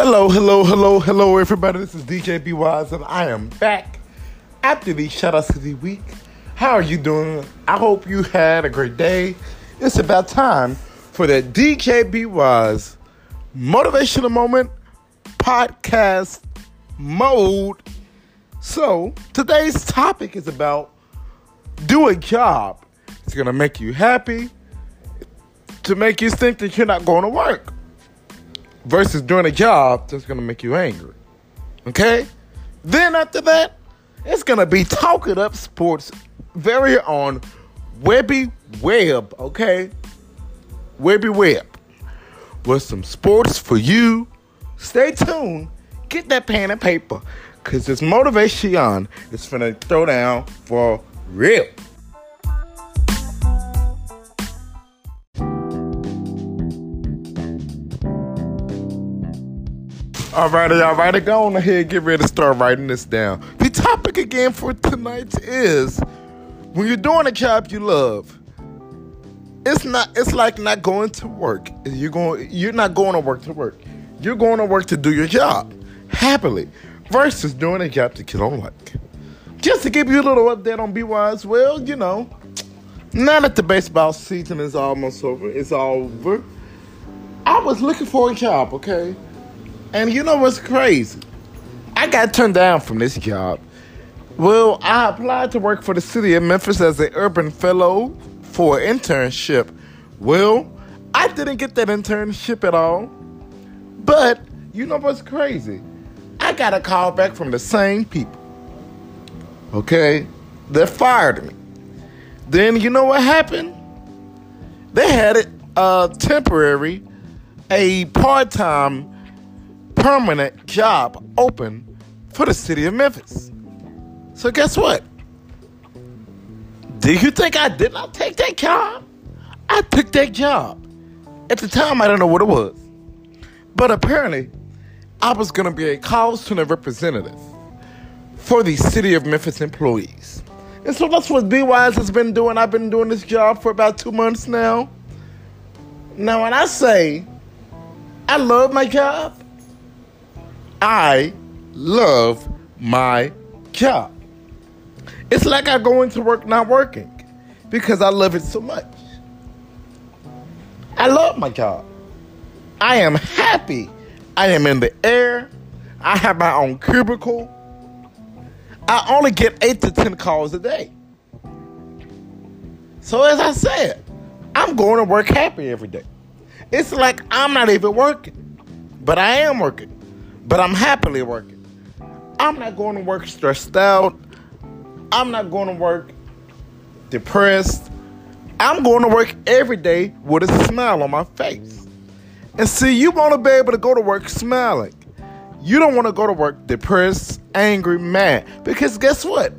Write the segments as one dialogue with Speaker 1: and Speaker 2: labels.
Speaker 1: Hello, hello, hello, hello, everybody. This is DJ B Wise, and I am back after the shout outs of the week. How are you doing? I hope you had a great day. It's about time for the DJ B Wise motivational moment podcast mode. So, today's topic is about do a job. It's to make you happy, to make you think that you're not going to work versus doing a job that's gonna make you angry. Okay? Then after that, it's gonna be talking up sports very on Webby Web, okay? Webby Web. With some sports for you. Stay tuned. Get that pen and paper. Cause this motivation is gonna throw down for real. Alrighty, alrighty, go on ahead, get ready to start writing this down. The topic again for tonight is when you're doing a job you love, it's not it's like not going to work. You're going you're not going to work to work. You're going to work to do your job happily versus doing a job that you don't like. Just to give you a little update on BY well, you know, now that the baseball season is almost over, it's all over. I was looking for a job, okay? And you know what's crazy? I got turned down from this job. Well, I applied to work for the city of Memphis as an urban fellow for an internship. Well, I didn't get that internship at all. But you know what's crazy? I got a call back from the same people. Okay? They fired me. Then you know what happened? They had it uh temporary, a part-time permanent job open for the city of Memphis. So guess what? Do you think I did not take that job? I took that job. At the time, I don't know what it was. But apparently, I was going to be a call center representative for the city of Memphis employees. And so that's what B Wise has been doing. I've been doing this job for about two months now. Now, when I say I love my job, I love my job. It's like I go into work not working because I love it so much. I love my job. I am happy. I am in the air. I have my own cubicle. I only get eight to 10 calls a day. So, as I said, I'm going to work happy every day. It's like I'm not even working, but I am working but I'm happily working. I'm not going to work stressed out. I'm not going to work depressed. I'm going to work every day with a smile on my face. And see, you want to be able to go to work smiling. You don't want to go to work depressed, angry, mad. Because guess what?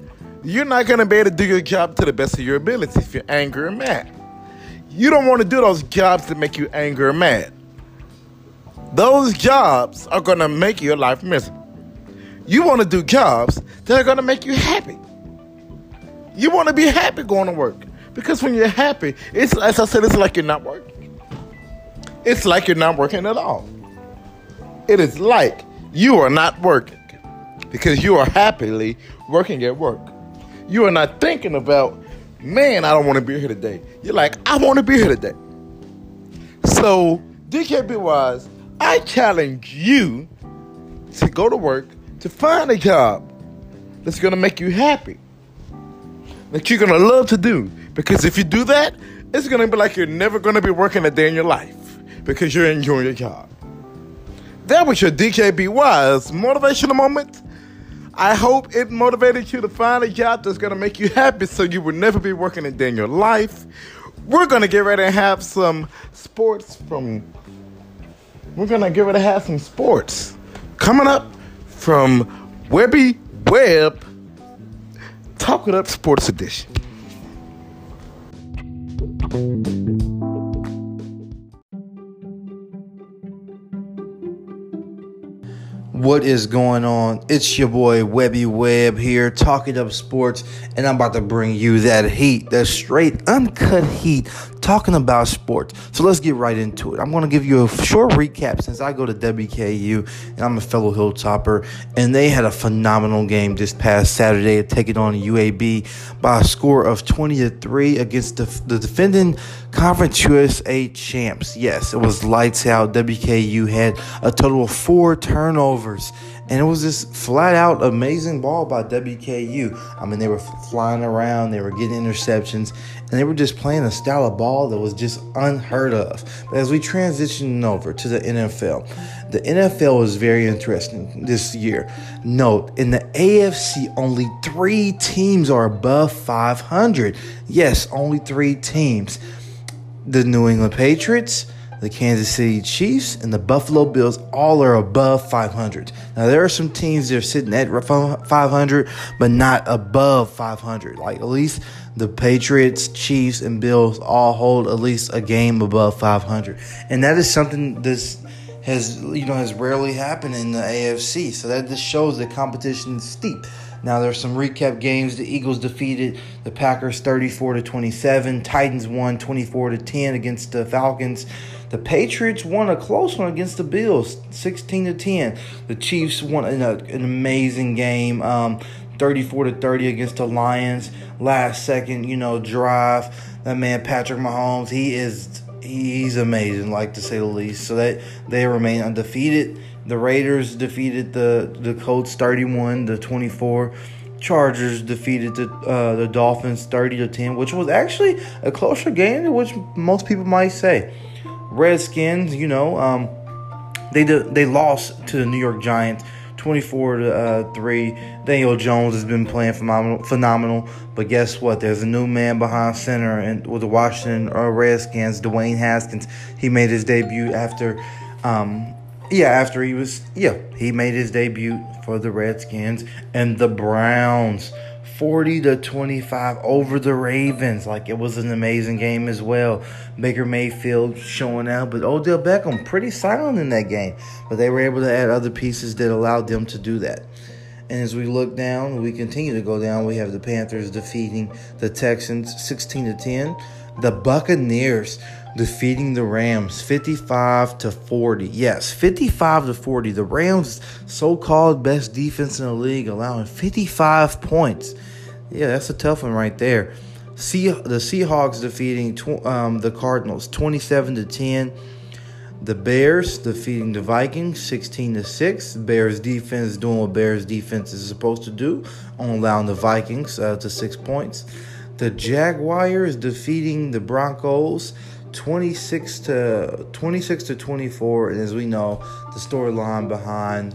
Speaker 1: You're not going to be able to do your job to the best of your ability if you're angry and mad. You don't want to do those jobs that make you angry or mad. Those jobs are going to make your life miserable. You want to do jobs that are going to make you happy. You want to be happy going to work. Because when you're happy, it's as I said, it's like you're not working. It's like you're not working at all. It is like you are not working because you are happily working at work. You are not thinking about, man, I don't want to be here today. You're like, I want to be here today. So, DJ B Wise, I challenge you to go to work to find a job that's going to make you happy, that you're going to love to do. Because if you do that, it's going to be like you're never going to be working a day in your life because you're enjoying your job. That was your DJ B Wise motivational moment. I hope it motivated you to find a job that's going to make you happy so you will never be working a day in your life. We're going to get ready and have some sports from we're gonna give it a have some sports coming up from Webby Web. Talk it up Sports Edition.
Speaker 2: What is going on? It's your boy Webby Webb here, talking up sports, and I'm about to bring you that heat, that straight, uncut heat talking about sports. So let's get right into it. I'm going to give you a short recap since I go to WKU and I'm a fellow Hilltopper. And they had a phenomenal game this past Saturday, taking on UAB by a score of 20 to 3 against the, the defending Conference USA champs. Yes, it was lights out. WKU had a total of four turnovers and it was just flat out amazing ball by WKU. I mean, they were flying around, they were getting interceptions, and they were just playing a style of ball that was just unheard of. But as we transition over to the NFL, the NFL is very interesting this year. Note, in the AFC, only three teams are above 500. Yes, only three teams. The New England Patriots, the Kansas City Chiefs, and the Buffalo Bills all are above 500. Now, there are some teams that are sitting at 500, but not above 500. Like at least the Patriots, Chiefs, and Bills all hold at least a game above 500. And that is something this has you know has rarely happened in the AFC. So that just shows the competition is steep. Now there's some recap games. The Eagles defeated the Packers 34 to 27. Titans won 24 to 10 against the Falcons. The Patriots won a close one against the Bills, 16 to 10. The Chiefs won an, an amazing game, um, 34 to 30 against the Lions. Last second, you know, drive. That man Patrick Mahomes, he is he's amazing, like to say the least. So that they remain undefeated. The Raiders defeated the the Colts 31 to 24. Chargers defeated the uh, the Dolphins 30 to 10, which was actually a closer game than which most people might say. Redskins, you know, um, they they lost to the New York Giants 24 to uh, 3. Daniel Jones has been playing phenomenal, phenomenal, but guess what? There's a new man behind center and with the Washington uh, Redskins, Dwayne Haskins. He made his debut after um, yeah, after he was yeah, he made his debut for the Redskins and the Browns 40 to 25 over the Ravens. Like it was an amazing game as well. Baker Mayfield showing out, but Odell Beckham pretty silent in that game. But they were able to add other pieces that allowed them to do that. And as we look down, we continue to go down. We have the Panthers defeating the Texans 16 to 10. The Buccaneers defeating the Rams 55 to 40. Yes, 55 to 40. The Rams so-called best defense in the league allowing 55 points. Yeah, that's a tough one right there. See the Seahawks defeating um, the Cardinals 27 to 10. The Bears defeating the Vikings 16 to 6. Bears defense doing what Bears defense is supposed to do on allowing the Vikings uh, to 6 points. The Jaguars defeating the Broncos 26 to 26 to 24 and as we know the storyline behind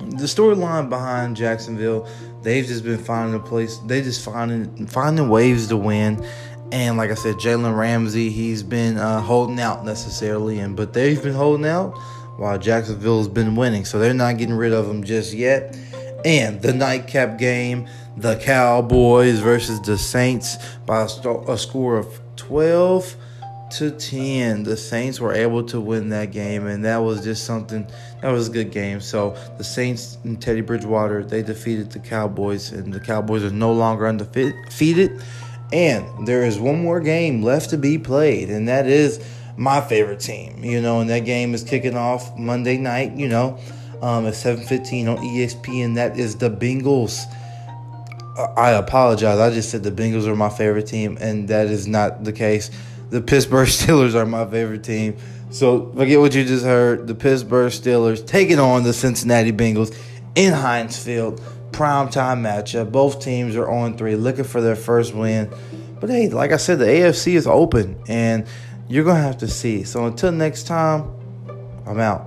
Speaker 2: the storyline behind Jacksonville they've just been finding a place they just finding finding ways to win. And like I said Jalen Ramsey he's been uh, holding out necessarily and but they've been holding out while Jacksonville's been winning. So they're not getting rid of them just yet. And the nightcap game the Cowboys versus the Saints by a, st- a score of 12 to 10 the saints were able to win that game and that was just something that was a good game. So the saints and teddy bridgewater they defeated the cowboys and the cowboys are no longer undefeated. And there is one more game left to be played and that is my favorite team you know and that game is kicking off monday night you know um, at 7.15 on espn that is the bengals. I apologize. I just said the Bengals are my favorite team, and that is not the case the Pittsburgh Steelers are my favorite team. So forget what you just heard. The Pittsburgh Steelers taking on the Cincinnati Bengals in Heinz Field. Prime time matchup. Both teams are on three, looking for their first win. But hey, like I said, the AFC is open, and you're gonna have to see. So until next time, I'm out.